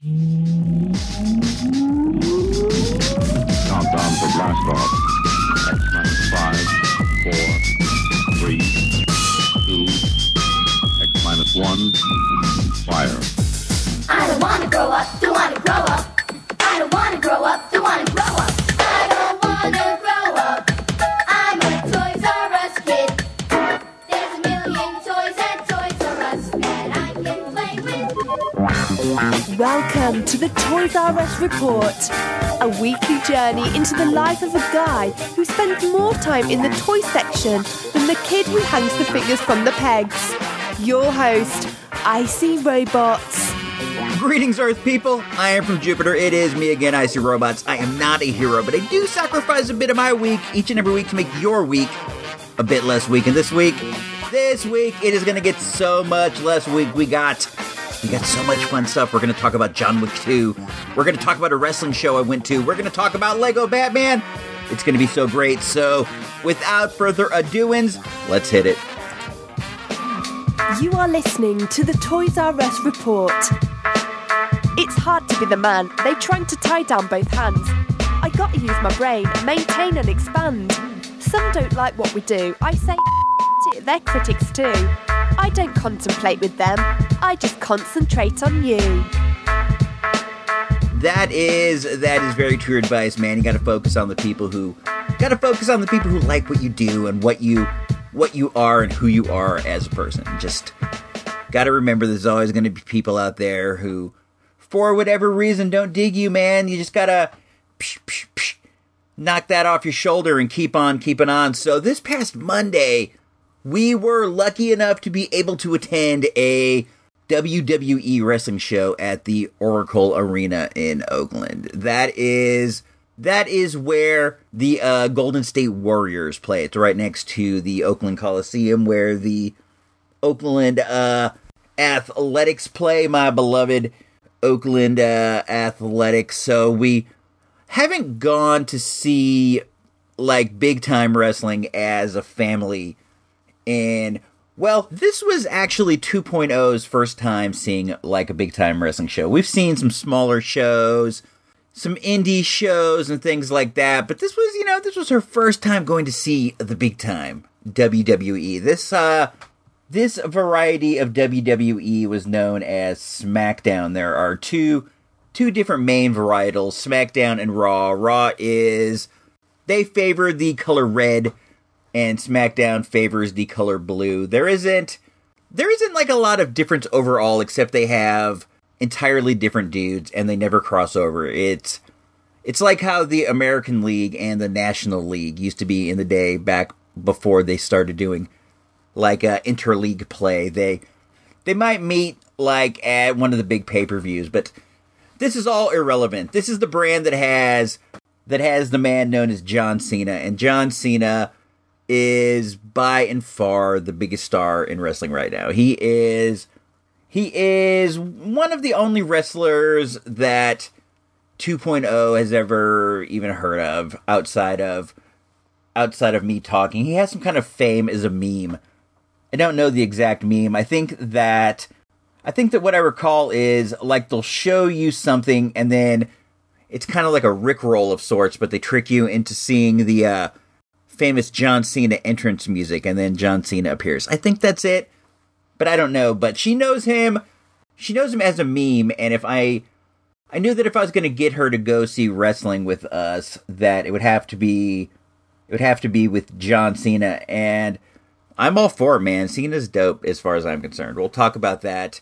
Countdown to blast off. X minus five, four, three, two, X minus one, fire. I don't wanna grow up, don't wanna grow up. I don't wanna grow up, don't Welcome to the Toys R Us Report, a weekly journey into the life of a guy who spends more time in the toy section than the kid who hangs the figures from the pegs. Your host, Icy Robots. Greetings, Earth people. I am from Jupiter. It is me again, Icy Robots. I am not a hero, but I do sacrifice a bit of my week each and every week to make your week a bit less weak. And this week, this week, it is going to get so much less weak. We got, we got so much fun stuff. We're going to talk about John Wick 2. We're going to talk about a wrestling show I went to. We're going to talk about Lego Batman. It's going to be so great. So, without further ado-ins, let's hit it. You are listening to the Toys R Us Report. It's hard to be the man, they trying to tie down both hands. I gotta use my brain, maintain and expand. Some don't like what we do, I say it, they're critics too. I don't contemplate with them, I just concentrate on you. That is that is very true advice, man. You got to focus on the people who got to focus on the people who like what you do and what you what you are and who you are as a person. Just got to remember there's always going to be people out there who for whatever reason don't dig you, man. You just got to knock that off your shoulder and keep on keeping on. So this past Monday, we were lucky enough to be able to attend a WWE wrestling show at the Oracle Arena in Oakland. That is that is where the uh, Golden State Warriors play. It's right next to the Oakland Coliseum, where the Oakland uh, Athletics play. My beloved Oakland uh, Athletics. So we haven't gone to see like big time wrestling as a family in well, this was actually 2.0's first time seeing like a big time wrestling show. We've seen some smaller shows, some indie shows and things like that, but this was, you know, this was her first time going to see the big time WWE. This uh this variety of WWE was known as SmackDown. There are two two different main varietals, SmackDown and Raw. Raw is they favor the color red and SmackDown favors the color blue. There isn't there isn't like a lot of difference overall except they have entirely different dudes and they never cross over. It's it's like how the American League and the National League used to be in the day back before they started doing like uh, interleague play. They they might meet like at one of the big pay-per-views, but this is all irrelevant. This is the brand that has that has the man known as John Cena and John Cena is by and far the biggest star in wrestling right now. He is he is one of the only wrestlers that 2.0 has ever even heard of outside of outside of me talking. He has some kind of fame as a meme. I don't know the exact meme. I think that I think that what I recall is like they'll show you something and then it's kind of like a rickroll of sorts, but they trick you into seeing the uh famous John Cena entrance music, and then John Cena appears. I think that's it, but I don't know. But she knows him. She knows him as a meme, and if I, I knew that if I was going to get her to go see wrestling with us, that it would have to be, it would have to be with John Cena, and I'm all for it, man. Cena's dope as far as I'm concerned. We'll talk about that.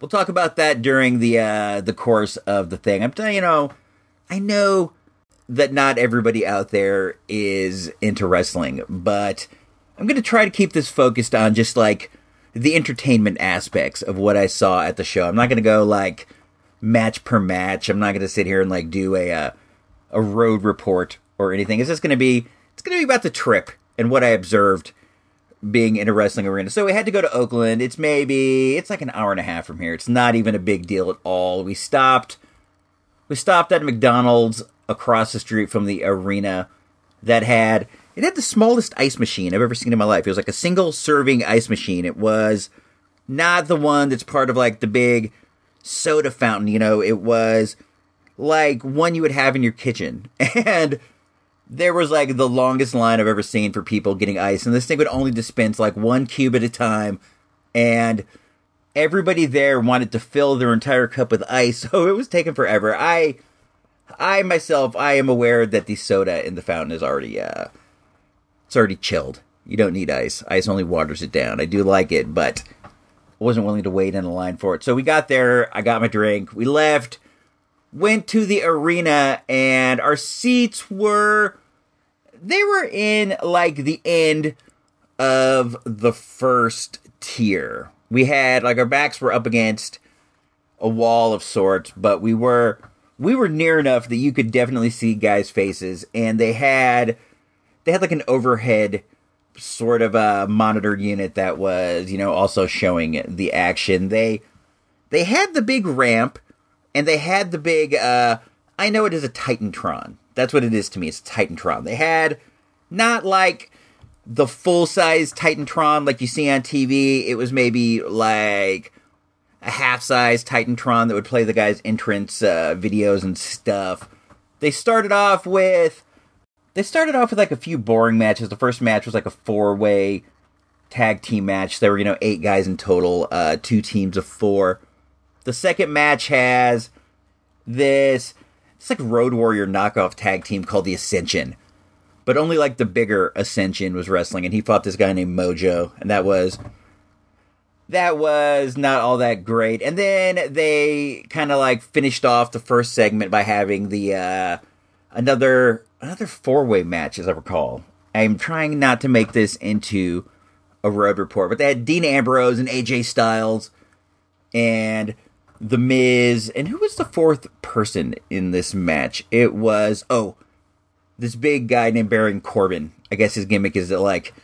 We'll talk about that during the uh the course of the thing. I'm telling you know, I know that not everybody out there is into wrestling, but I'm going to try to keep this focused on just like the entertainment aspects of what I saw at the show. I'm not going to go like match per match. I'm not going to sit here and like do a uh, a road report or anything. It's just going to be it's going to be about the trip and what I observed being in a wrestling arena. So we had to go to Oakland. It's maybe it's like an hour and a half from here. It's not even a big deal at all. We stopped we stopped at McDonald's across the street from the arena that had it had the smallest ice machine I've ever seen in my life. It was like a single serving ice machine. It was not the one that's part of like the big soda fountain. You know, it was like one you would have in your kitchen. And there was like the longest line I've ever seen for people getting ice. And this thing would only dispense like one cube at a time. And everybody there wanted to fill their entire cup with ice. So it was taking forever. I, I myself, I am aware that the soda in the fountain is already, uh, it's already chilled. You don't need ice. Ice only waters it down. I do like it, but I wasn't willing to wait in a line for it. So we got there. I got my drink. We left went to the arena and our seats were they were in like the end of the first tier. We had like our backs were up against a wall of sorts, but we were we were near enough that you could definitely see guys' faces and they had they had like an overhead sort of a monitor unit that was, you know, also showing the action. They they had the big ramp and they had the big uh I know it is a Titantron. That's what it is to me. It's a Titantron. They had not like the full size Titantron like you see on TV. It was maybe like a half size Titantron that would play the guy's entrance uh, videos and stuff. They started off with they started off with like a few boring matches. The first match was like a four way tag team match. There were you know eight guys in total, uh, two teams of four. The second match has this it's like Road Warrior knockoff tag team called the Ascension. But only like the bigger Ascension was wrestling and he fought this guy named Mojo and that was that was not all that great. And then they kind of like finished off the first segment by having the uh another another four-way match as I recall. I'm trying not to make this into a road report, but they had Dean Ambrose and AJ Styles and the Miz, and who was the fourth person in this match? It was oh, this big guy named Baron Corbin. I guess his gimmick is that like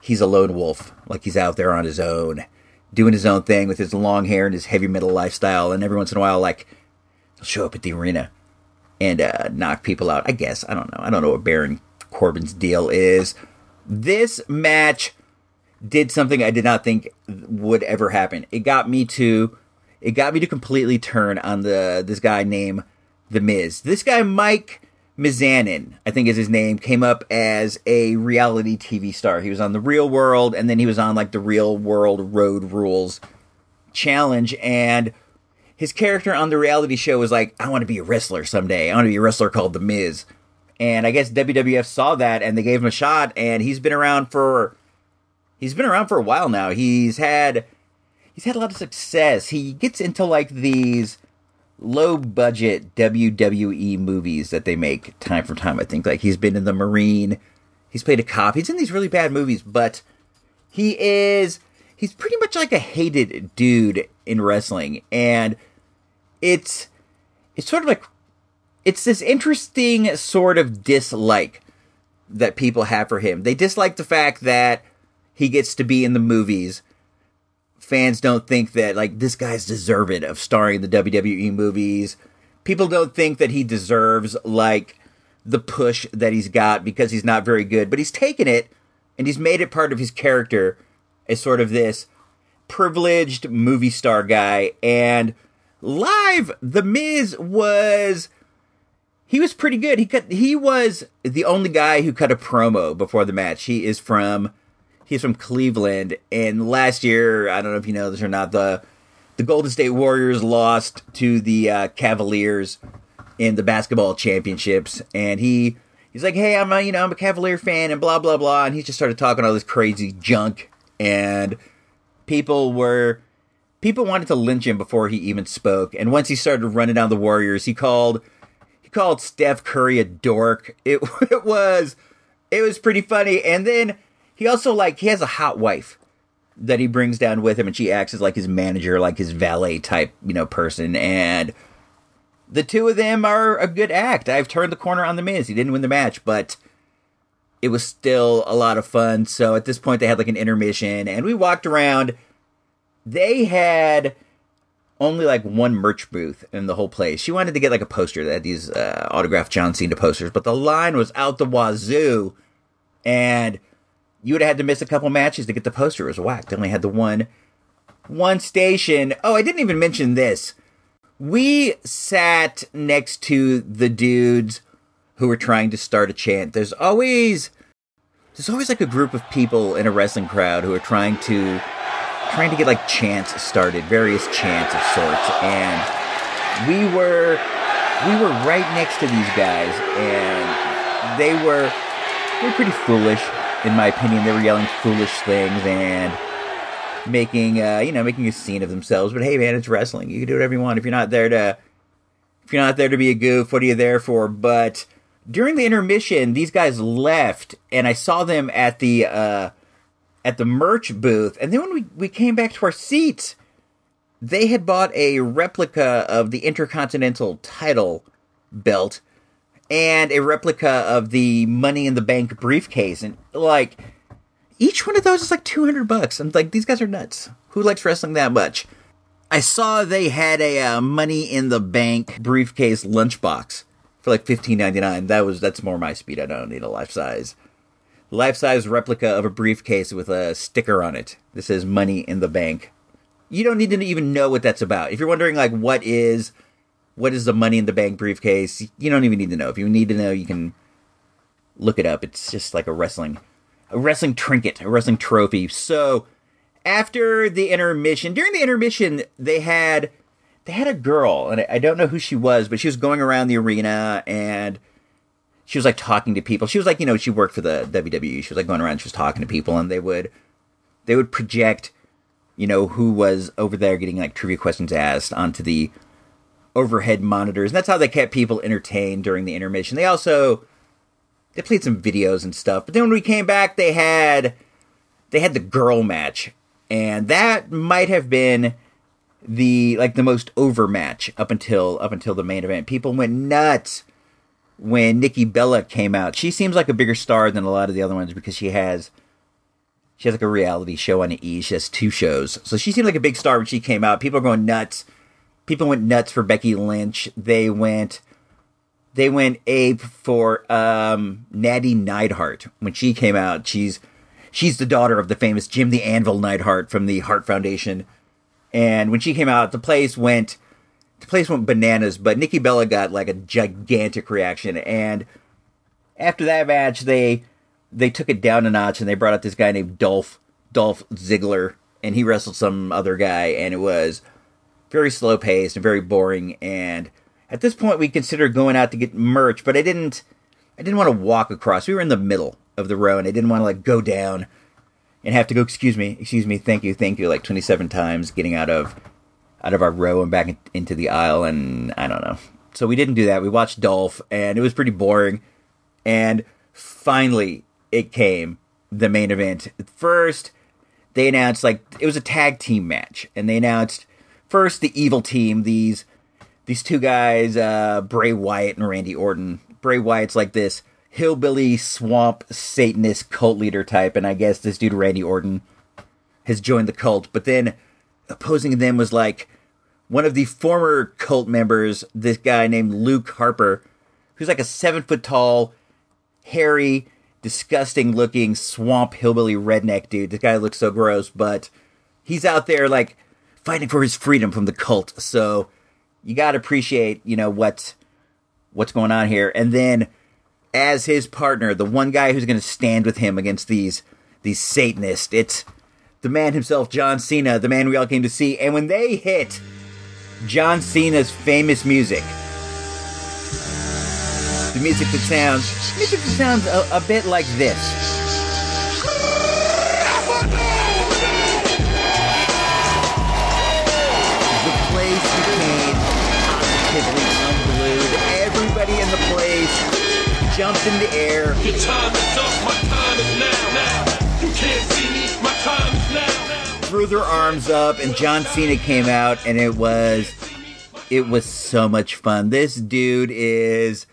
he's a lone wolf, like he's out there on his own, doing his own thing with his long hair and his heavy metal lifestyle. And every once in a while, like he'll show up at the arena and uh, knock people out. I guess I don't know. I don't know what Baron Corbin's deal is. This match did something I did not think would ever happen. It got me to it got me to completely turn on the this guy named The Miz. This guy Mike Mizanin, I think is his name, came up as a reality TV star. He was on The Real World, and then he was on like the Real World Road Rules challenge, and his character on the reality show was like, I want to be a wrestler someday. I want to be a wrestler called The Miz. And I guess WWF saw that and they gave him a shot, and he's been around for he's been around for a while now. He's had he's had a lot of success. He gets into like these low budget WWE movies that they make time from time. I think like he's been in The Marine, he's played a cop. He's in these really bad movies, but he is he's pretty much like a hated dude in wrestling and it's it's sort of like it's this interesting sort of dislike that people have for him. They dislike the fact that he gets to be in the movies fans don't think that like this guy's deserving of starring in the WWE movies. People don't think that he deserves like the push that he's got because he's not very good, but he's taken it and he's made it part of his character as sort of this privileged movie star guy and live the Miz was he was pretty good. He cut he was the only guy who cut a promo before the match. He is from He's from Cleveland, and last year, I don't know if you know this or not, the the Golden State Warriors lost to the uh, Cavaliers in the basketball championships, and he he's like, "Hey, I'm a you know I'm a Cavalier fan," and blah blah blah, and he just started talking all this crazy junk, and people were people wanted to lynch him before he even spoke, and once he started running down the Warriors, he called he called Steph Curry a dork. It it was it was pretty funny, and then he also like he has a hot wife that he brings down with him, and she acts as like his manager, like his valet type, you know, person. And the two of them are a good act. I've turned the corner on the Miz. He didn't win the match, but it was still a lot of fun. So at this point, they had like an intermission, and we walked around. They had only like one merch booth in the whole place. She wanted to get like a poster that had these uh, autographed John Cena posters, but the line was out the wazoo, and you would have had to miss a couple matches to get the poster. It was whacked. They only had the one one station. Oh, I didn't even mention this. we sat next to the dudes who were trying to start a chant. There's always there's always like a group of people in a wrestling crowd who are trying to trying to get like chants started, various chants of sorts, and we were we were right next to these guys, and they were they were pretty foolish, in my opinion. They were yelling foolish things and making uh, you know making a scene of themselves. But hey, man, it's wrestling. You can do whatever you want. If you're not there to if you're not there to be a goof, what are you there for? But during the intermission, these guys left, and I saw them at the uh, at the merch booth. And then when we, we came back to our seats, they had bought a replica of the Intercontinental title belt and a replica of the Money in the Bank briefcase. And like, each one of those is like 200 bucks. I'm like, these guys are nuts. Who likes wrestling that much? I saw they had a uh, Money in the Bank briefcase lunchbox for like 15.99. That was that's more my speed. I don't need a life size life size replica of a briefcase with a sticker on it that says money in the bank. You don't need to even know what that's about. If you're wondering like what is what is the money in the bank briefcase, you don't even need to know. If you need to know, you can look it up. It's just like a wrestling a wrestling trinket, a wrestling trophy. So after the intermission, during the intermission, they had they had a girl, and I don't know who she was, but she was going around the arena and she was like talking to people. She was like, you know, she worked for the WWE. She was like going around, she was talking to people, and they would they would project, you know, who was over there getting like trivia questions asked onto the overhead monitors. And that's how they kept people entertained during the intermission. They also they played some videos and stuff. But then when we came back, they had they had the girl match, and that might have been the like the most over match up until up until the main event. People went nuts when Nikki Bella came out. She seems like a bigger star than a lot of the other ones because she has she has like a reality show on E. She has two shows, so she seemed like a big star when she came out. People are going nuts. People went nuts for Becky Lynch. They went they went ape for um, Natty Neidhart when she came out. She's she's the daughter of the famous Jim the Anvil Neidhart from the Hart Foundation. And when she came out, the place went the place went bananas, but Nikki Bella got like a gigantic reaction. And after that match, they they took it down a notch and they brought out this guy named Dolph Dolph Ziggler, and he wrestled some other guy, and it was very slow paced and very boring. And at this point, we considered going out to get merch, but I didn't. I didn't want to walk across. We were in the middle of the row, and I didn't want to like go down and have to go. Excuse me, excuse me, thank you, thank you, like twenty seven times getting out of out of our row and back in, into the aisle, and I don't know. So we didn't do that. We watched Dolph, and it was pretty boring. And finally, it came the main event. First, they announced like it was a tag team match, and they announced first the evil team. These these two guys, uh, Bray Wyatt and Randy Orton. Bray Wyatt's like this hillbilly swamp Satanist cult leader type, and I guess this dude Randy Orton has joined the cult. But then opposing them was like one of the former cult members, this guy named Luke Harper, who's like a seven foot tall, hairy, disgusting looking swamp hillbilly redneck dude. This guy looks so gross, but he's out there like fighting for his freedom from the cult. So you got to appreciate, you know, what's what's going on here. And then as his partner, the one guy who's going to stand with him against these these Satanists, it's the man himself, John Cena, the man we all came to see. And when they hit John Cena's famous music, the music that sounds, music that sounds a, a bit like this. Jumped in the air. Your time is up, my time is now. now. You can't see me, my time is now. now. threw their arms up and John Cena came out and it was it was so much fun. This dude is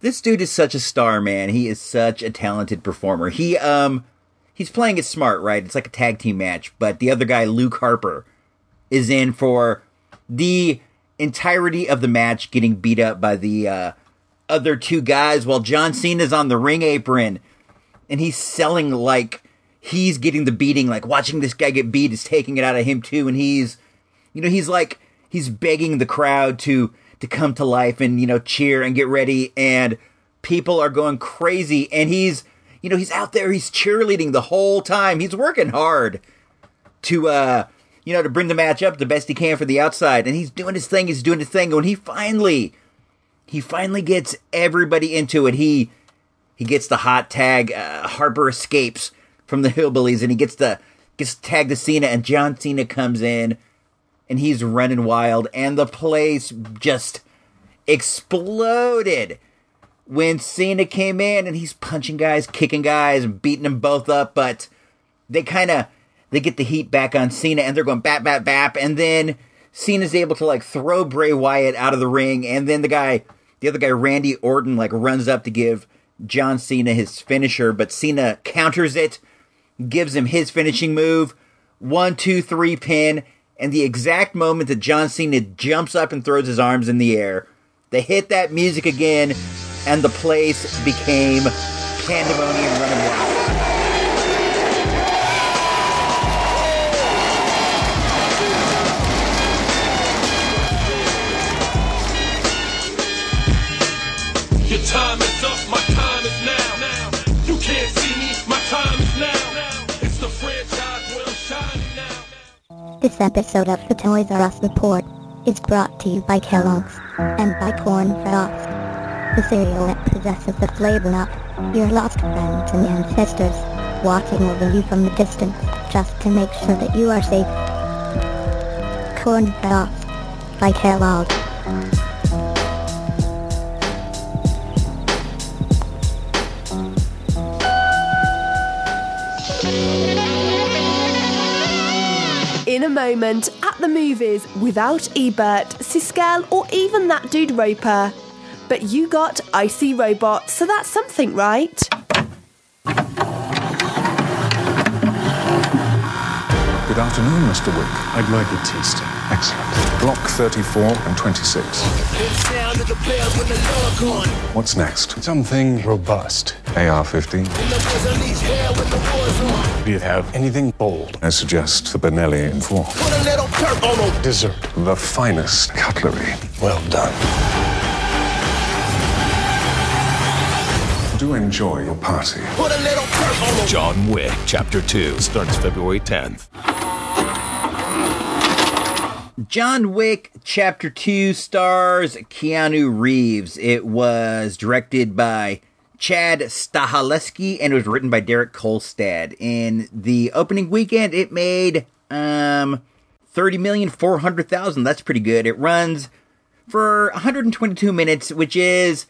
this dude is such a star, man. He is such a talented performer. He um he's playing it smart, right? It's like a tag team match, but the other guy Luke Harper is in for the entirety of the match getting beat up by the uh other two guys while John Cena's on the ring apron. And he's selling like he's getting the beating, like watching this guy get beat is taking it out of him too, and he's, you know, he's like he's begging the crowd to to come to life and you know cheer and get ready. And people are going crazy. And he's you know he's out there he's cheerleading the whole time. He's working hard to uh you know to bring the match up the best he can for the outside. And he's doing his thing he's doing his thing. And when he finally he finally gets everybody into it. He he gets the hot tag uh, harper escapes from the hillbillies and he gets the gets tagged to cena and john cena comes in and he's running wild and the place just exploded. When Cena came in and he's punching guys, kicking guys, beating them both up, but they kind of they get the heat back on Cena and they're going bap bap bap. And then Cena's able to like throw Bray Wyatt out of the ring and then the guy the other guy Randy Orton like runs up to give John Cena his finisher, but Cena counters it, gives him his finishing move, one, two, three pin, and the exact moment that John Cena jumps up and throws his arms in the air, they hit that music again, and the place became pandemonium running wild. Time is up, my time is now. You can't see me, my time is now. It's the franchise where I'm shining now. This episode of the Toys R Us Report is brought to you by Kellogg's and by Corn Frost, the cereal that possesses the flavor of your lost friends and ancestors watching over you from a distance just to make sure that you are safe. Corn Frost by Kellogg's. In a moment, at the movies, without Ebert, Siskel, or even that dude Roper. But you got Icy Robot, so that's something, right? Good afternoon, Mr. Wick. I'd like a taster. Excellent. Glock 34 and 26. What's next? Something robust. AR-15? Do you have anything bold? I suggest the Benelli M4. Dessert. The finest cutlery. Well done. Do enjoy your party. John Wick, Chapter 2, starts February 10th. John Wick Chapter 2 stars Keanu Reeves. It was directed by Chad Stahelski and it was written by Derek Kolstad. In the opening weekend, it made um 30 million 400,000. That's pretty good. It runs for 122 minutes, which is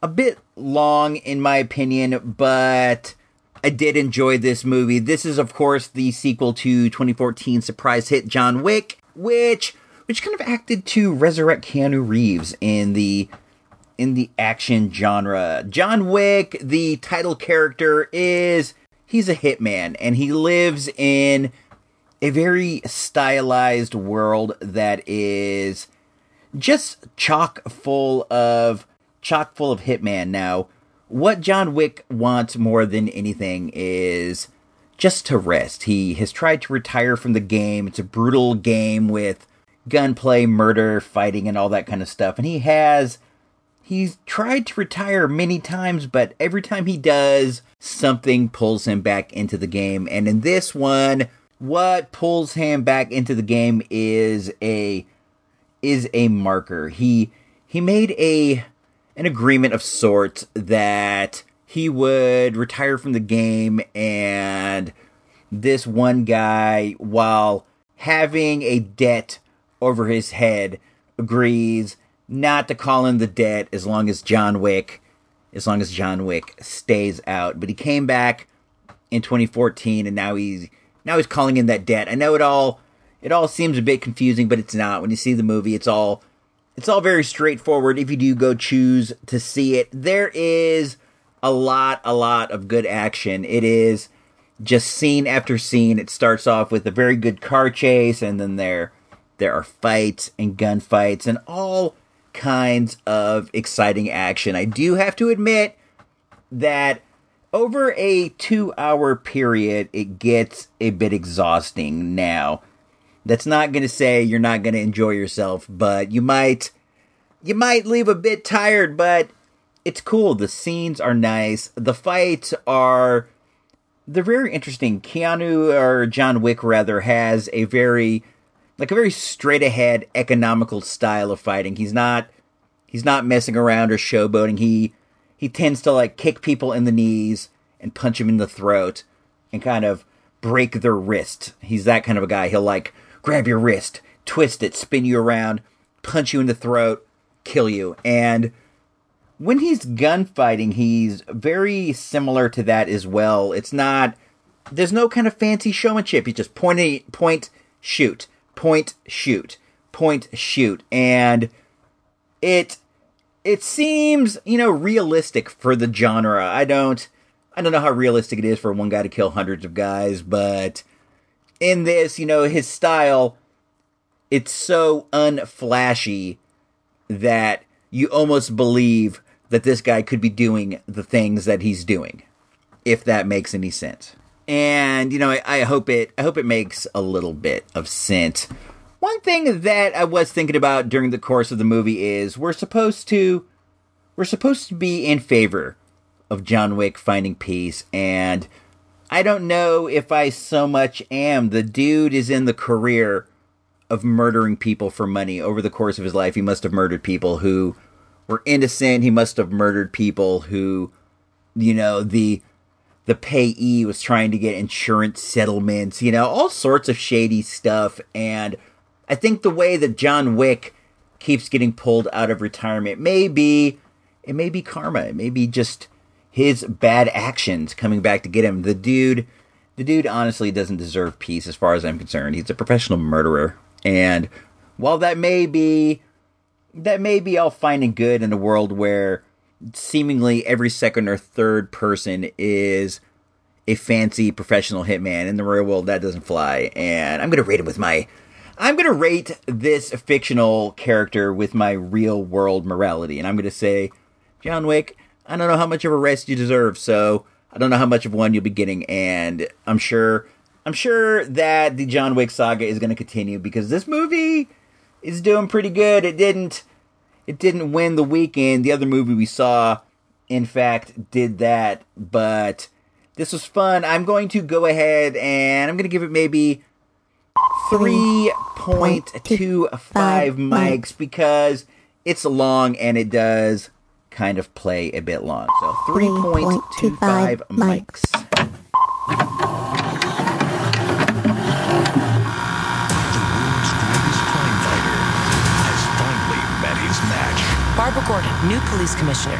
a bit long in my opinion, but I did enjoy this movie. This is of course the sequel to 2014 surprise hit John Wick, which which kind of acted to resurrect Keanu Reeves in the in the action genre. John Wick, the title character is he's a hitman and he lives in a very stylized world that is just chock full of chock full of hitman now what john wick wants more than anything is just to rest. He has tried to retire from the game. It's a brutal game with gunplay murder fighting and all that kind of stuff. And he has he's tried to retire many times but every time he does something pulls him back into the game. And in this one what pulls him back into the game is a is a marker. He he made a an agreement of sorts that he would retire from the game and this one guy while having a debt over his head agrees not to call in the debt as long as John Wick as long as John Wick stays out. But he came back in 2014 and now he's now he's calling in that debt. I know it all it all seems a bit confusing, but it's not. When you see the movie, it's all it's all very straightforward if you do go choose to see it. There is a lot a lot of good action. It is just scene after scene. It starts off with a very good car chase and then there there are fights and gunfights and all kinds of exciting action. I do have to admit that over a 2 hour period it gets a bit exhausting now That's not going to say you're not going to enjoy yourself, but you might you might leave a bit tired, but it's cool. The scenes are nice. The fights are they're very interesting. Keanu or John Wick rather has a very like a very straight ahead economical style of fighting. He's not he's not messing around or showboating. He he tends to like kick people in the knees and punch them in the throat and kind of break their wrist. He's that kind of a guy. He'll like grab your wrist, twist it, spin you around, punch you in the throat, kill you. And when he's gunfighting, he's very similar to that as well. It's not there's no kind of fancy showmanship. He's just point point shoot, point shoot, point shoot, and it it seems you know realistic for the genre. I don't I don't know how realistic it is for one guy to kill hundreds of guys, but in this, you know, his style, it's so unflashy that you almost believe that this guy could be doing the things that he's doing, if that makes any sense. And you know, I, I hope it. I hope it makes a little bit of sense. One thing that I was thinking about during the course of the movie is we're supposed to we're supposed to be in favor of John Wick finding peace and I don't know if I so much am. The dude is in the career of murdering people for money over the course of his life. He must have murdered people who were innocent. He must have murdered people who, you know, the the payee was trying to get insurance settlements, you know, all sorts of shady stuff. And I think the way that John Wick keeps getting pulled out of retirement may be it may be karma. It may be just his bad actions coming back to get him. The dude, the dude honestly doesn't deserve peace as far as I'm concerned. He's a professional murderer. And while that may be, that may be all fine and good in a world where seemingly every second or third person is a fancy professional hitman, in the real world that doesn't fly. And I'm going to rate him with my, I'm going to rate this fictional character with my real world morality. And I'm going to say, John Wick, I don't know how much of a rest you deserve, so I don't know how much of one you'll be getting, and I'm sure I'm sure that the John Wick saga is going to continue because this movie is doing pretty good. It didn't it didn't win the weekend. The other movie we saw, in fact, did that, but this was fun. I'm going to go ahead and I'm going to give it maybe 3.25 mics because it's long and it does kind of play a bit long. So 3.25 mics. Gordon, new police commissioner.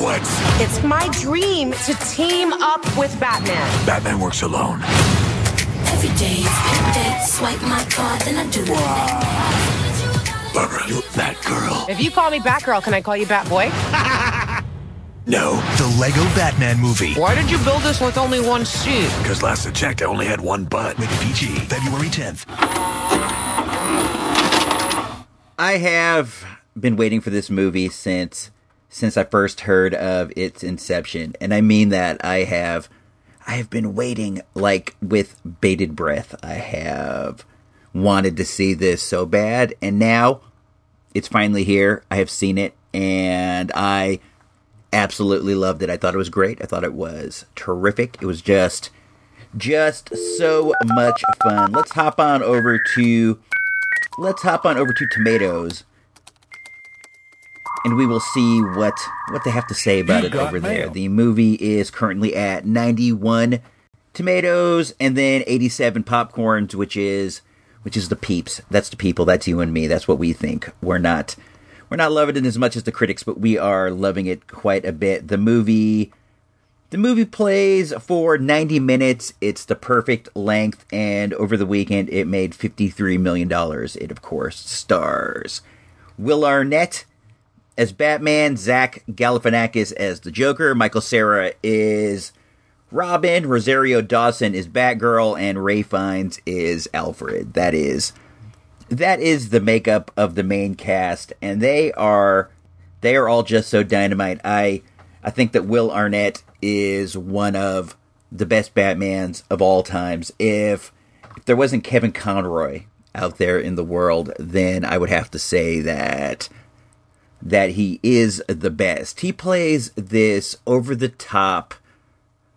What? It's my dream to team up with Batman. Batman works alone. Every day is payday. Swipe my card, then I do that. Barbara, you're that girl. If you call me Batgirl, can I call you Batboy? No. The Lego Batman movie. Why did you build this with only one seat? Because last I checked, I only had one butt. Rated PG. February 10th. I have been waiting for this movie since since I first heard of its inception, and I mean that I have I have been waiting like with bated breath. I have wanted to see this so bad, and now it's finally here. I have seen it, and I absolutely loved it. I thought it was great. I thought it was terrific. It was just just so much fun. Let's hop on over to let's hop on over to tomatoes and we will see what what they have to say about You it over there. The movie is currently at 91 tomatoes and then 87 popcorns, which is which is the peeps. That's the people. That's you and me. That's what we think. We're not we're not loving it as much as the critics, but we are loving it quite a bit. The movie the movie plays for 90 minutes. It's the perfect length, and over the weekend, it made $53 million. It, of course, stars Will Arnett as Batman, Zach Galifianakis as the Joker, Michael Cera is Robin, Rosario Dawson is Batgirl, and Ralph Fiennes is Alfred. That is that is the makeup of the main cast, and they are they are all just so dynamite. I I think that Will Arnett is one of the best Batmans of all times. If if there wasn't Kevin Conroy out there in the world, then I would have to say that that he is the best. He plays this over the top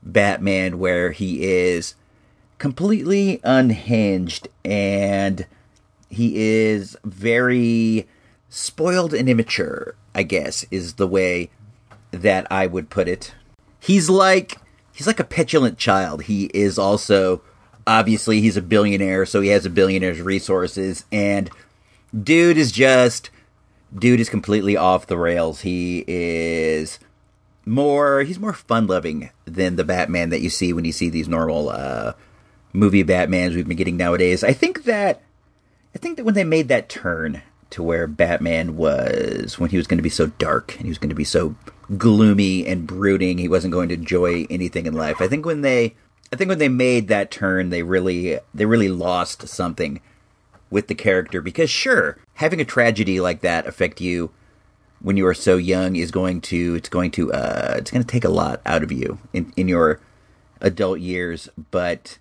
Batman where he is completely unhinged and he is very spoiled and immature, I guess, is the way that I would put it. He's like he's like a petulant child. He is also obviously he's a billionaire, so he has a billionaire's resources and dude is just dude is completely off the rails. He is more he's more fun loving than the Batman that you see when you see these normal uh movie Batmans we've been getting nowadays. I think that I think that when they made that turn to where Batman was when he was going to be so dark and he was going to be so gloomy and brooding, he wasn't going to enjoy anything in life. I think when they I think when they made that turn, they really they really lost something with the character because sure, having a tragedy like that affect you when you are so young is going to it's going to uh it's going to take a lot out of you in in your adult years, but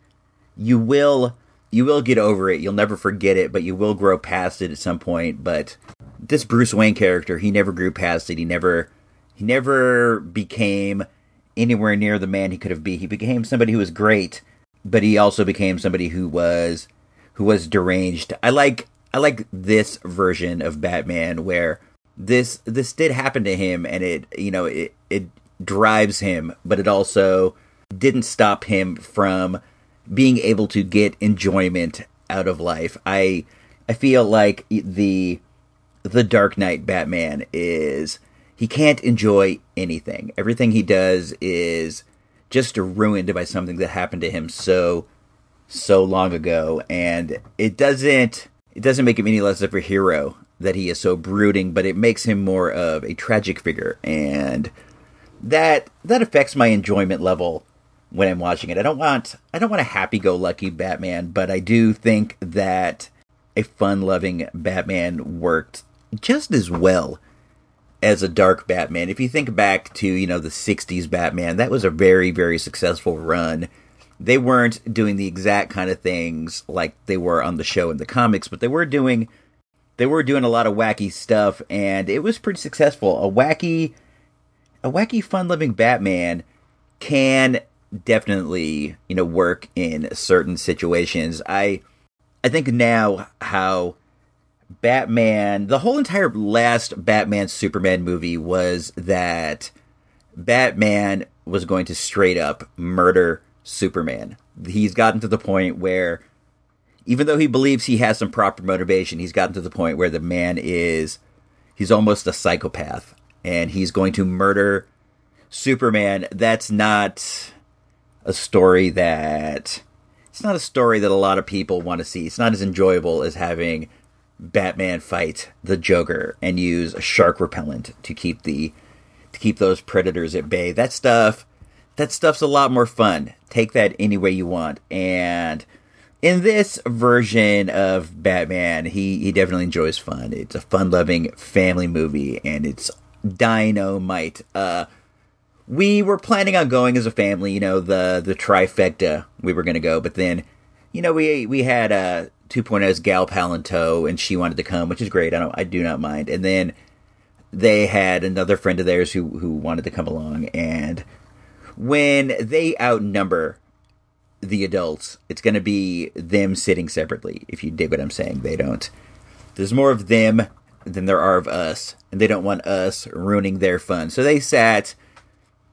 you will you will get over it. You'll never forget it, but you will grow past it at some point. But this Bruce Wayne character, he never grew past it. He never he never became anywhere near the man he could have been. He became somebody who was great, but he also became somebody who was who was deranged. I like I like this version of Batman where this this did happen to him and it you know it it drives him, but it also didn't stop him from being able to get enjoyment out of life. I I feel like the the Dark Knight Batman is he can't enjoy anything. Everything he does is just ruined by something that happened to him so so long ago and it doesn't it doesn't make him any less of a hero that he is so brooding, but it makes him more of a tragic figure and that that affects my enjoyment level when I'm watching it. I don't want I don't want a happy-go-lucky Batman, but I do think that a fun-loving Batman worked just as well as a dark Batman. If you think back to, you know, the 60s Batman, that was a very very successful run. They weren't doing the exact kind of things like they were on the show in the comics, but they were doing they were doing a lot of wacky stuff and it was pretty successful. A wacky a wacky fun-loving Batman can definitely you know work in certain situations i i think now how batman the whole entire last batman superman movie was that batman was going to straight up murder superman he's gotten to the point where even though he believes he has some proper motivation he's gotten to the point where the man is he's almost a psychopath and he's going to murder superman that's not a story that it's not a story that a lot of people want to see. It's not as enjoyable as having Batman fight the Joker and use a shark repellent to keep the to keep those predators at bay. That stuff that stuff's a lot more fun. Take that any way you want. And in this version of Batman, he he definitely enjoys fun. It's a fun-loving family movie and it's dynamite. Uh we were planning on going as a family, you know, the the trifecta we were going to go, but then, you know, we we had uh 2.0's Gal Palanto and she wanted to come, which is great. I don't I do not mind. And then they had another friend of theirs who who wanted to come along and when they outnumber the adults, it's going to be them sitting separately. If you dig what I'm saying, they don't. There's more of them than there are of us, and they don't want us ruining their fun. So they sat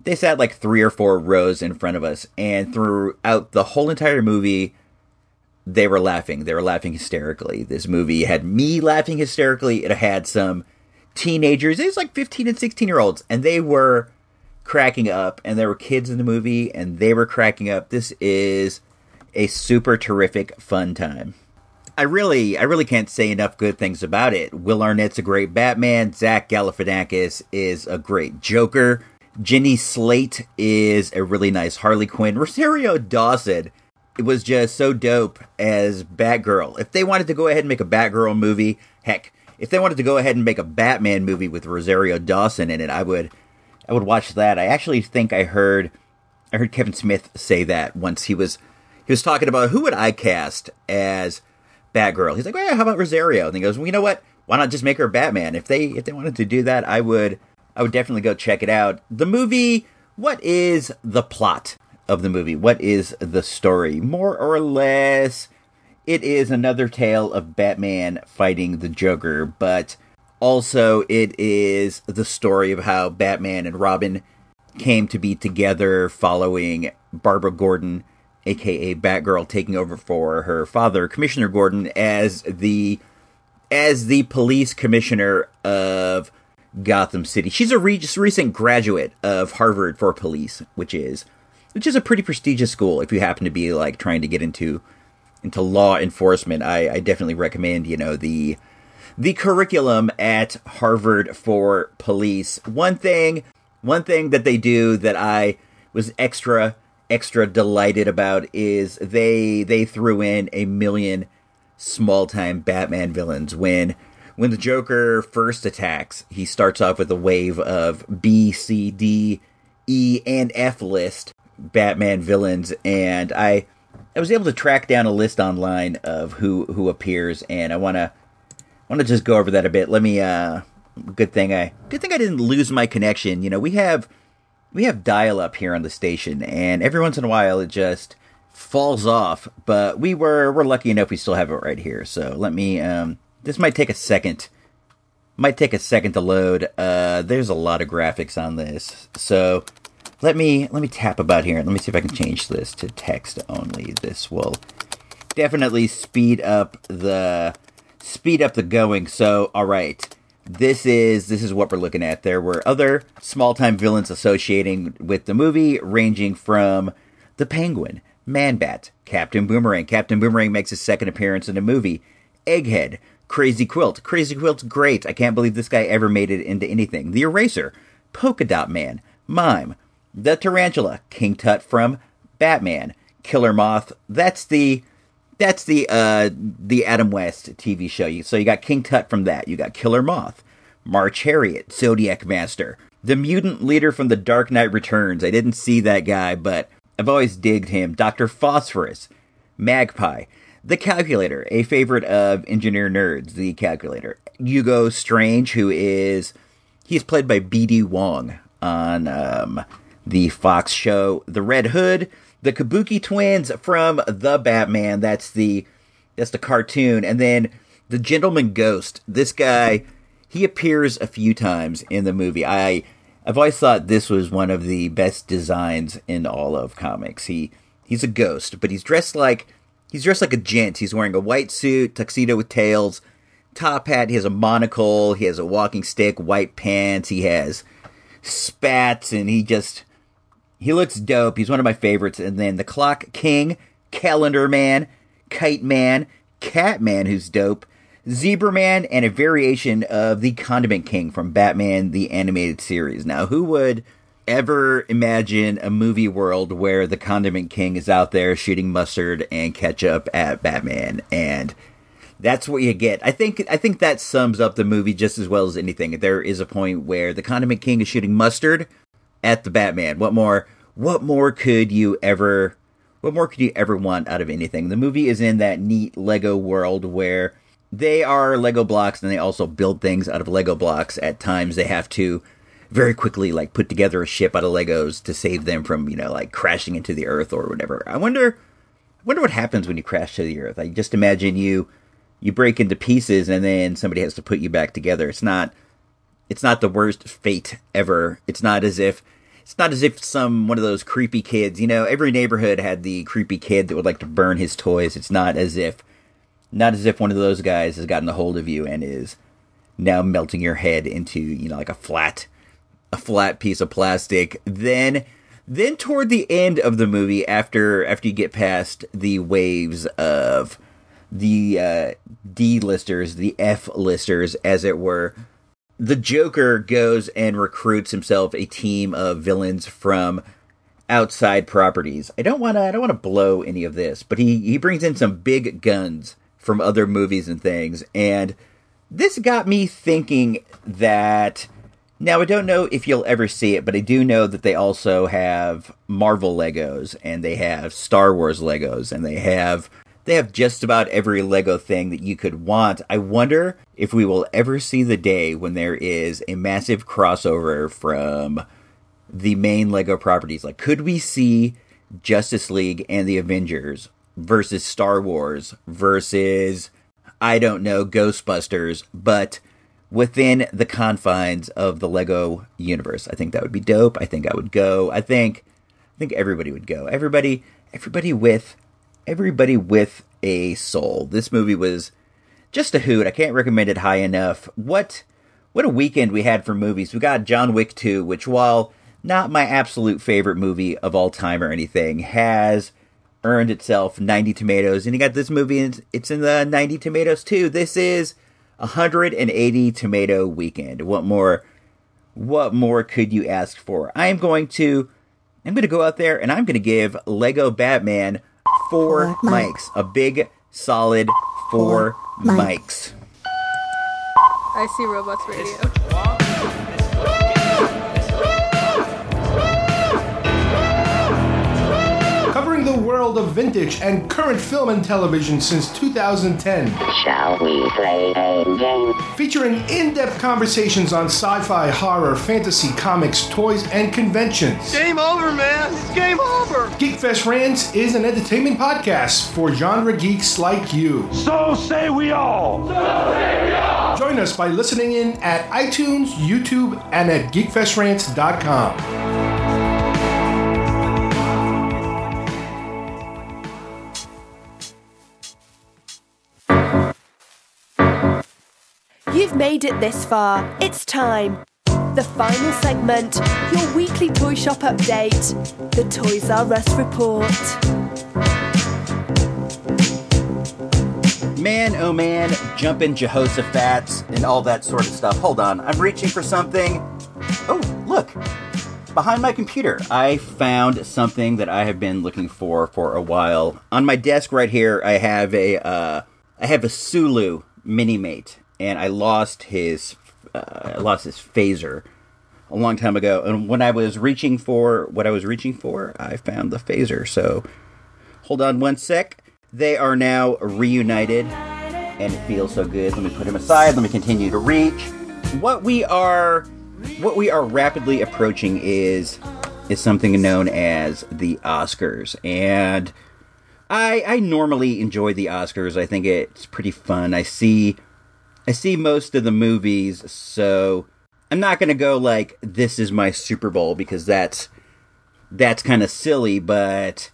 they sat like three or four rows in front of us, and throughout the whole entire movie, they were laughing. They were laughing hysterically. This movie had me laughing hysterically. It had some teenagers. It was like 15 and 16 year olds, and they were cracking up. And there were kids in the movie, and they were cracking up. This is a super terrific fun time. I really, I really can't say enough good things about it. Will Arnett's a great Batman. Zach Galifianakis is a great Joker. Jenny Slate is a really nice Harley Quinn. Rosario Dawson it was just so dope as Batgirl. If they wanted to go ahead and make a Batgirl movie, heck, if they wanted to go ahead and make a Batman movie with Rosario Dawson in it, I would I would watch that. I actually think I heard I heard Kevin Smith say that once he was he was talking about who would I cast as Batgirl. He's like, oh, well, how about Rosario? And he goes, well, you know what? Why not just make her Batman? If they if they wanted to do that, I would I would definitely go check it out. The movie. What is the plot of the movie? What is the story? More or less, it is another tale of Batman fighting the Joker, but also it is the story of how Batman and Robin came to be together following Barbara Gordon, aka Batgirl, taking over for her father, Commissioner Gordon, as the as the police commissioner of Gotham City. She's a re- recent graduate of Harvard for police, which is which is a pretty prestigious school if you happen to be like trying to get into into law enforcement. I, I definitely recommend, you know, the the curriculum at Harvard for police. One thing one thing that they do that I was extra extra delighted about is they they threw in a million small time Batman villains when when the Joker first attacks, he starts off with a wave of B, C, D, E, and F list Batman villains, and I I was able to track down a list online of who who appears, and I want to want to just go over that a bit. Let me. uh Good thing I good thing I didn't lose my connection. You know, we have we have dial up here on the station, and every once in a while it just falls off. But we were we're lucky enough we still have it right here. So let me. um This might take a second. Might take a second to load. Uh There's a lot of graphics on this, so let me let me tap about here. Let me see if I can change this to text only. This will definitely speed up the speed up the going. So, all right. This is this is what we're looking at. There were other small-time villains associating with the movie ranging from the Penguin, Man-Bat, Captain Boomerang. Captain Boomerang makes his second appearance in the movie. Egghead, Crazy Quilt. Crazy Quilt's great. I can't believe this guy ever made it into anything. The Eraser, Polka Dot Man, Mime, the Tarantula, King Tut from Batman, Killer Moth. That's the that's the uh the Adam West TV show. You- So you got King Tut from that. You got Killer Moth, March Harriet, Zodiac Master, the mutant leader from The Dark Knight Returns. I didn't see that guy, but I've always digged him. Doctor Phosphorus, Magpie, the Calculator, a favorite of engineer nerds. The Calculator, Hugo Strange, who is he's played by B.D. Wong on um, the Fox show The Red Hood, the Kabuki twins from The Batman. That's the that's the cartoon, and then the Gentleman Ghost. This guy, he appears a few times in the movie. I I've always thought this was one of the best designs in all of comics. He he's a ghost, but he's dressed like he's dressed like a gent. He's wearing a white suit, tuxedo with tails, top hat. He has a monocle. He has a walking stick, white pants. He has spats, and he just he looks dope. He's one of my favorites. And then the Clock King, Calendar Man, Kite Man, Cat Man, who's dope, Zebra Man, and a variation of the Condiment King from Batman the Animated Series. Now, who would ever imagine a movie world where the Condiment King is out there shooting mustard and ketchup at Batman and that's what you get. I think I think that sums up the movie just as well as anything. There is a point where the Condiment King is shooting mustard at the Batman. What more? What more could you ever? What more could you ever want out of anything? The movie is in that neat Lego world where they are Lego blocks and they also build things out of Lego blocks. At times, they have to very quickly like put together a ship out of Legos to save them from you know like crashing into the Earth or whatever. I wonder. I wonder what happens when you crash to the Earth. I just imagine you you break into pieces and then somebody has to put you back together. It's not it's not the worst fate ever. It's not as if it's not as if some one of those creepy kids, you know, every neighborhood had the creepy kid that would like to burn his toys. It's not as if not as if one of those guys has gotten a hold of you and is now melting your head into, you know, like a flat a flat piece of plastic. Then then toward the end of the movie after after you get past the waves of the uh, D listers, the F listers, as it were, the Joker goes and recruits himself a team of villains from outside properties. I don't want to. I don't want to blow any of this, but he he brings in some big guns from other movies and things, and this got me thinking that Now, I don't know if you'll ever see it, but I do know that they also have Marvel Legos and they have Star Wars Legos and they have they have just about every Lego thing that you could want. I wonder if we will ever see the day when there is a massive crossover from the main Lego properties. Like could we see Justice League and the Avengers versus Star Wars versus I don't know Ghostbusters, but within the confines of the Lego universe. I think that would be dope. I think I would go. I think I think everybody would go. Everybody everybody with everybody with a soul. This movie was just a hoot. I can't recommend it high enough. What what a weekend we had for movies. We got John Wick 2, which while not my absolute favorite movie of all time or anything, has earned itself 90 tomatoes. And you got this movie, and it's in the 90 tomatoes too. This is 180 tomato weekend. What more? What more could you ask for? I am going to, I'm going to go out there and I'm going to give Lego Batman four Four mics. mics, a big solid four, mics. mics. I see Robots Radio. The world of vintage and current film and television since 2010. Shall we play a game? Featuring in depth conversations on sci fi, horror, fantasy, comics, toys, and conventions. Game over, man. It's game over. Geekfest Rants is an entertainment podcast for genre geeks like you. So say we all. So say we all! Join us by listening in at iTunes, YouTube, and at geekfestrants.com. You've made it this far. It's time. The final segment, your weekly toy shop update, the Toys R Us report. Man, oh man, jumping Jehoshaphat and all that sort of stuff. Hold on, I'm reaching for something. Oh, look. Behind my computer, I found something that I have been looking for for a while. On my desk right here, I have a uh, I have a Sulu mini mate, and I lost his uh, I lost his phaser a long time ago. And when I was reaching for what I was reaching for, I found the phaser. So hold on one sec. They are now reunited, and it feels so good. Let me put him aside. Let me continue to reach. What we are, what we are rapidly approaching is is something known as the Oscars, and I I normally enjoy the Oscars. I think it's pretty fun. I see I see most of the movies, so I'm not going to go like this is my Super Bowl because that's that's kind of silly, but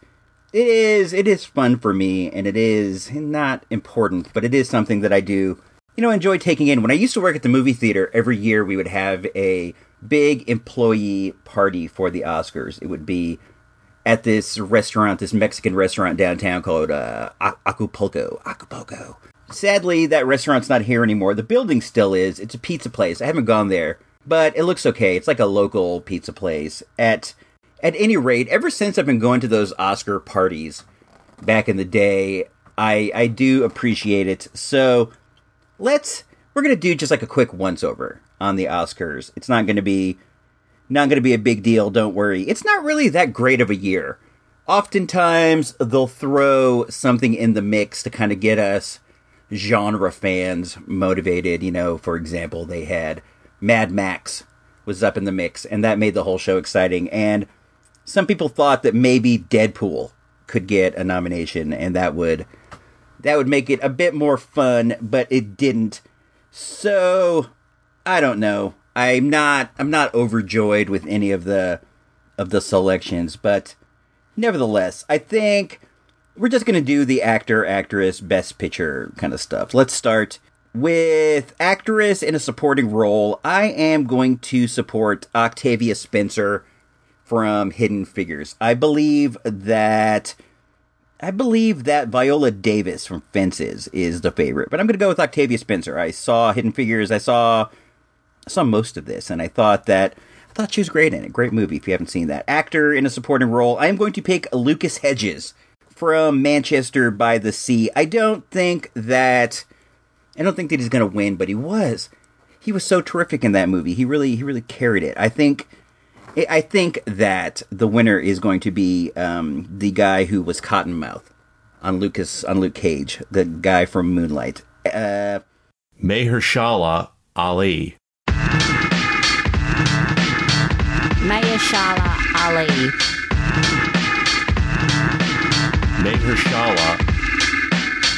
it is it is fun for me and it is not important, but it is something that I do you know enjoy taking in. When I used to work at the movie theater, every year we would have a big employee party for the Oscars. It would be at this restaurant, this Mexican restaurant downtown called uh, Acapulco. Acapulco. Sadly, that restaurant's not here anymore. The building still is. It's a pizza place. I haven't gone there, but it looks okay. It's like a local pizza place. At at any rate, ever since I've been going to those Oscar parties back in the day, I I do appreciate it. So let's we're gonna do just like a quick once over on the Oscars. It's not gonna be not gonna be a big deal. Don't worry. It's not really that great of a year. Oftentimes they'll throw something in the mix to kind of get us genre fans motivated. You know, for example, they had Mad Max was up in the mix, and that made the whole show exciting. And some people thought that maybe Deadpool could get a nomination, and that would that would make it a bit more fun, but it didn't. So I don't know. I'm not I'm not overjoyed with any of the of the selections, but nevertheless, I think we're just gonna do the actor, actress, best picture kind of stuff. Let's start with actress in a supporting role. I am going to support Octavia Spencer from Hidden Figures. I believe that I believe that Viola Davis from Fences is the favorite, but I'm going to go with Octavia Spencer. I saw Hidden Figures. I saw I saw most of this, and I thought that I thought she was great in it. Great movie. If you haven't seen that, actor in a supporting role, I am going to pick Lucas Hedges from Manchester by the Sea. I don't think that I don't think that he's going to win, but he was he was so terrific in that movie. He really he really carried it. I think I think that the winner is going to be um, the guy who was Cottonmouth on Lucas on Luke Cage, the guy from Moonlight. Uh, Mahershala Ali. Mahershala Ali. Mahershala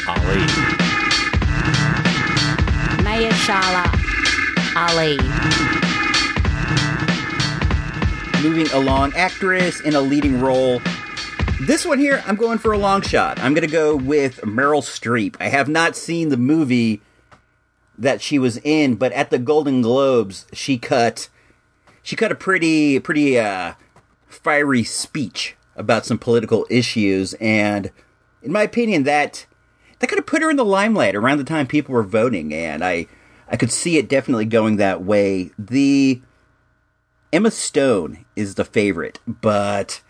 Ali. Mahershala Ali. moving along, actress in a leading role. This one here, I'm going for a long shot. I'm going to go with Meryl Streep. I have not seen the movie that she was in, but at the Golden Globes, she cut she cut a pretty pretty uh, fiery speech about some political issues, and in my opinion, that that kind of put her in the limelight around the time people were voting, and I I could see it definitely going that way. The Emma Stone is the favorite, but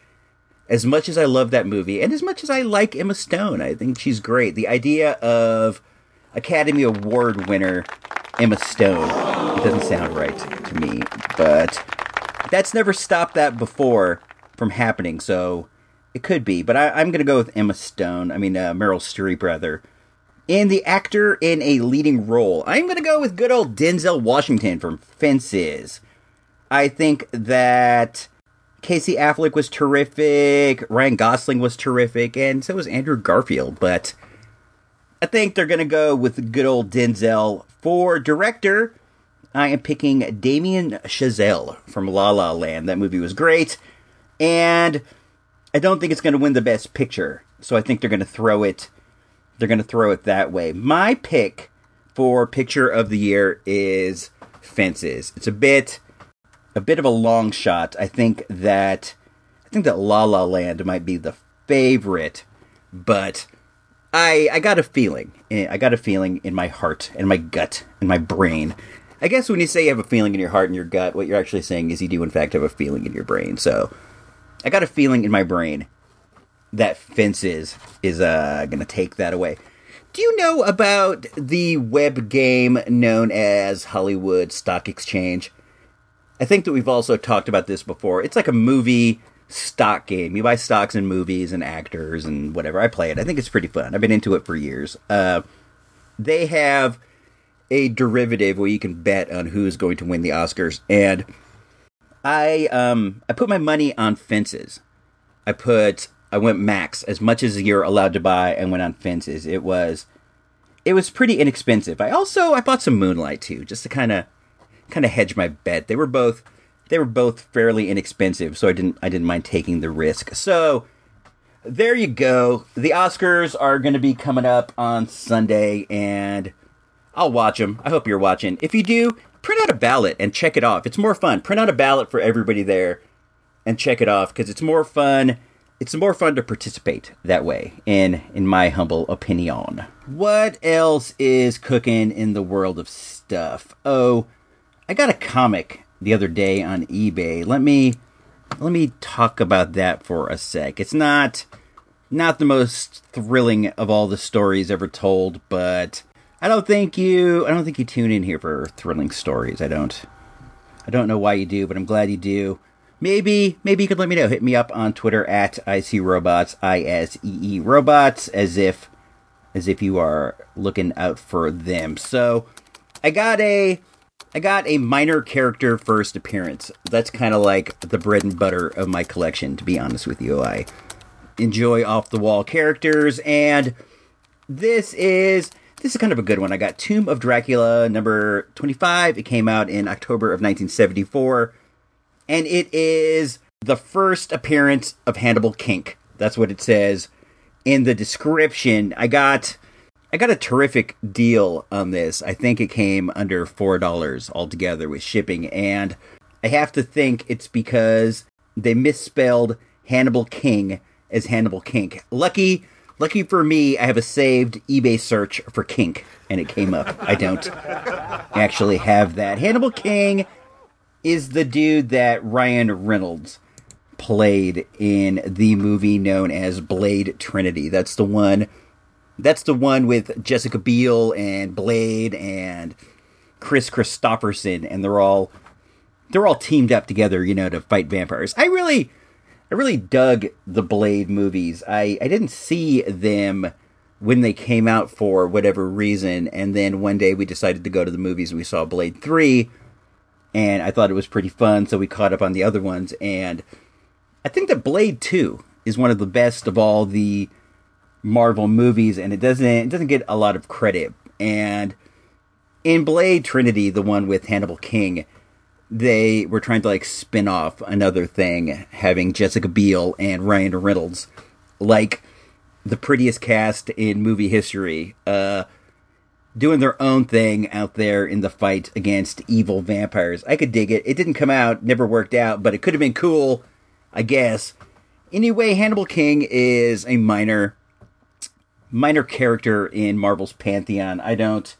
as much as I love that movie, and as much as I like Emma Stone, I think she's great. The idea of Academy Award winner Emma Stone it doesn't sound right to me, but that's never stopped that before from happening, so it could be. But I, am going to go with Emma Stone. I mean, uh, Meryl Streep, rather. And the actor in a leading role, I'm going to go with good old Denzel Washington from Fences. I think that Casey Affleck was terrific, Ryan Gosling was terrific, and so was Andrew Garfield. But I think they're going to go with good old Denzel. For director, I am picking Damien Chazelle from La La Land. That movie was great. And I don't think it's going to win the best picture. So I think they're going to throw it they're going to throw it that way. My pick for picture of the year is Fences. It's a bit a bit of a long shot. I think that I think that La La Land might be the favorite, but I I got a feeling. eh, I got a feeling in my heart, in my gut, in my brain. I guess when you say you have a feeling in your heart and your gut, what you're actually saying is you do in fact have a feeling in your brain. So I got a feeling in my brain that Fences is uh, going to take that away. Do you know about the web game known as Hollywood Stock Exchange? I think that we've also talked about this before. It's like a movie stock game. You buy stocks in movies and actors and whatever. I play it. I think it's pretty fun. I've been into it for years. Uh, they have a derivative where you can bet on who's going to win the Oscars, and I um I put my money on fences. I put I went max as much as you're allowed to buy and went on fences. It was it was pretty inexpensive. I also I bought some Moonlight too, just to kind of kind of hedge my bet. They were both they were both fairly inexpensive, so I didn't I didn't mind taking the risk. So there you go. The Oscars are going to be coming up on Sunday, and I'll watch them. I hope you're watching. If you do, print out a ballot and check it off. It's more fun. Print out a ballot for everybody there and check it off because it's more fun. It's more fun to participate that way, in in my humble opinion. What else is cooking in the world of stuff? Oh, I got a comic the other day on eBay. Let me let me talk about that for a sec. It's not not the most thrilling of all the stories ever told, but I don't think you I don't think you tune in here for thrilling stories. I don't I don't know why you do, but I'm glad you do. Maybe maybe you could let me know. Hit me up on Twitter at ICRobots, I S E E robots, as if as if you are looking out for them. So I got a I got a minor character first appearance. That's kind of like the bread and butter of my collection, to be honest with you. I enjoy off the wall characters, and this is this is kind of a good one. I got Tomb of Dracula number 25. It came out in October of 1974, and it is the first appearance of Hannibal Kink. That's what it says in the description. I got I got a terrific deal on this. I think it came under four dollars altogether with shipping, and I have to think it's because they misspelled Hannibal King as Hannibal Kink. Lucky, lucky for me, I have a saved eBay search for kink, and it came up. I don't actually have that. Hannibal King is the dude that Ryan Reynolds played in the movie known as Blade Trinity. That's the one that's the one with Jessica Biel and Blade and Kris Kristofferson, and they're all they're all teamed up together, you know, to fight vampires. I really, I really dug the Blade movies. I I didn't see them when they came out for whatever reason, and then one day we decided to go to the movies and we saw Blade three, and I thought it was pretty fun, so we caught up on the other ones, and I think that Blade two is one of the best of all the Marvel movies, and it doesn't it doesn't get a lot of credit. And in Blade Trinity, the one with Hannibal King, they were trying to like spin off another thing, having Jessica Biel and Ryan Reynolds, like the prettiest cast in movie history, uh, doing their own thing out there in the fight against evil vampires. I could dig it. It didn't come out, never worked out, but it could have been cool, I guess. Anyway, Hannibal King is a minor minor character in Marvel's pantheon. I don't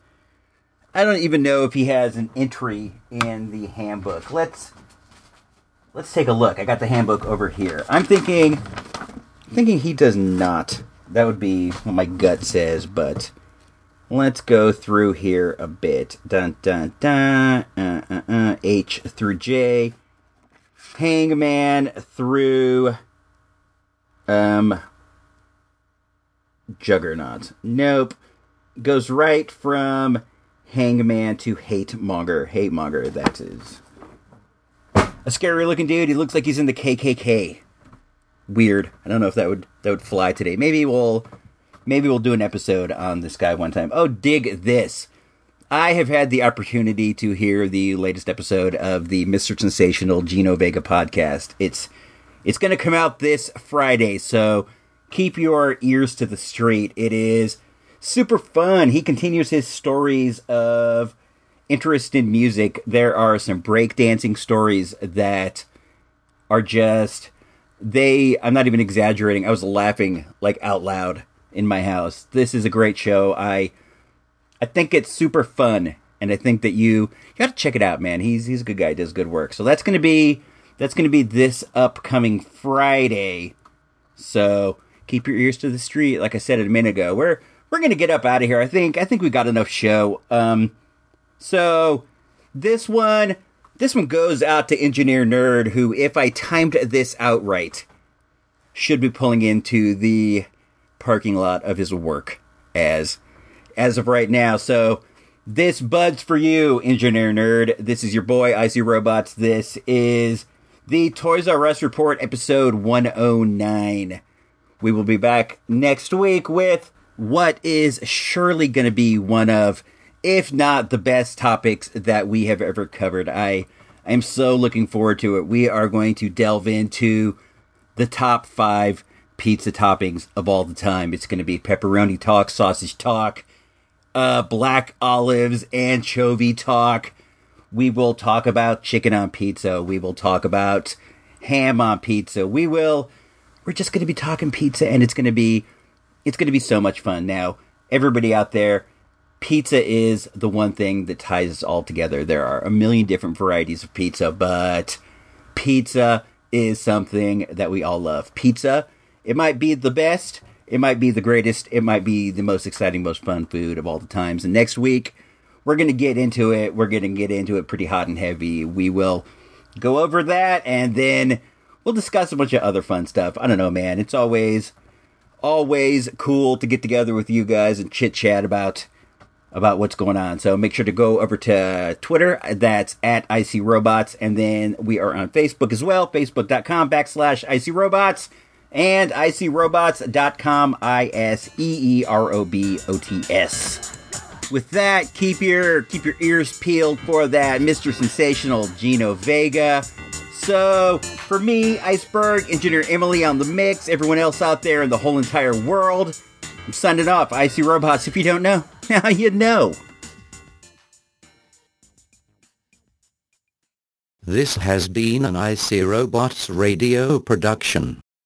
I don't even know if he has an entry in the handbook. Let's let's take a look. I got the handbook over here. I'm thinking thinking he does not. That would be what my gut says, but let's go through here a bit. Dun dun dun. Uh, uh, uh, H through J. Hangman through um Juggernaut. Nope. Goes right from Hangman to Hate Monger. Hate Monger, that is. A scary looking dude. He looks like he's in the KKK. Weird. I don't know if that would that would fly today. Maybe we'll maybe we'll do an episode on this guy one time. Oh, dig this. I have had the opportunity to hear the latest episode of the Mr. Sensational Gino Vega podcast. It's it's going to come out this Friday, so keep your ears to the street. It is super fun. He continues his stories of interest in music. There are some breakdancing stories that are just they I'm not even exaggerating. I was laughing like out loud in my house. This is a great show. I I think it's super fun and I think that you you got to check it out, man. He's he's a good guy, does good work. So that's going to be that's going to be this upcoming Friday. So keep your ears to the street. Like I said a minute ago, we're we're gonna get up out of here. I think I think we got enough show. Um, so this one this one goes out to Engineer Nerd, who, if I timed this out right, should be pulling into the parking lot of his work as as of right now. So this bud's for you, Engineer Nerd. This is your boy I See Robots. This is the Toys R Us Report, episode 109. We will be back next week with what is surely going to be one of, if not the best topics that we have ever covered. I am so looking forward to it. We are going to delve into the top five pizza toppings of all the time. It's going to be pepperoni talk, sausage talk, uh, black olives, anchovy talk. We will talk about chicken on pizza. We will talk about ham on pizza. We will we're just going to be talking pizza and it's going to be it's going to be so much fun. Now, everybody out there, pizza is the one thing that ties us all together. There are a million different varieties of pizza, but pizza is something that we all love. Pizza, it might be the best, it might be the greatest, it might be the most exciting, most fun food of all the times. And next week, we're going to get into it. We're going to get into it pretty hot and heavy. We will go over that and then we'll discuss a bunch of other fun stuff. I don't know, man. It's always always cool to get together with you guys and chit chat about about what's going on. So make sure to go over to Twitter. That's at IC Robots. And then we are on Facebook as well. Facebook.com backslash IC Robots and ICRobots.com. I S E E R O B O T S. With that, keep your keep your ears peeled for that Mr. Sensational Gino Vega. So, for me, Iceberg, Engineer Emily on the mix, everyone else out there in the whole entire world, I'm signing off. I See Robots, if you don't know, now you know. This has been an I See Robots radio production.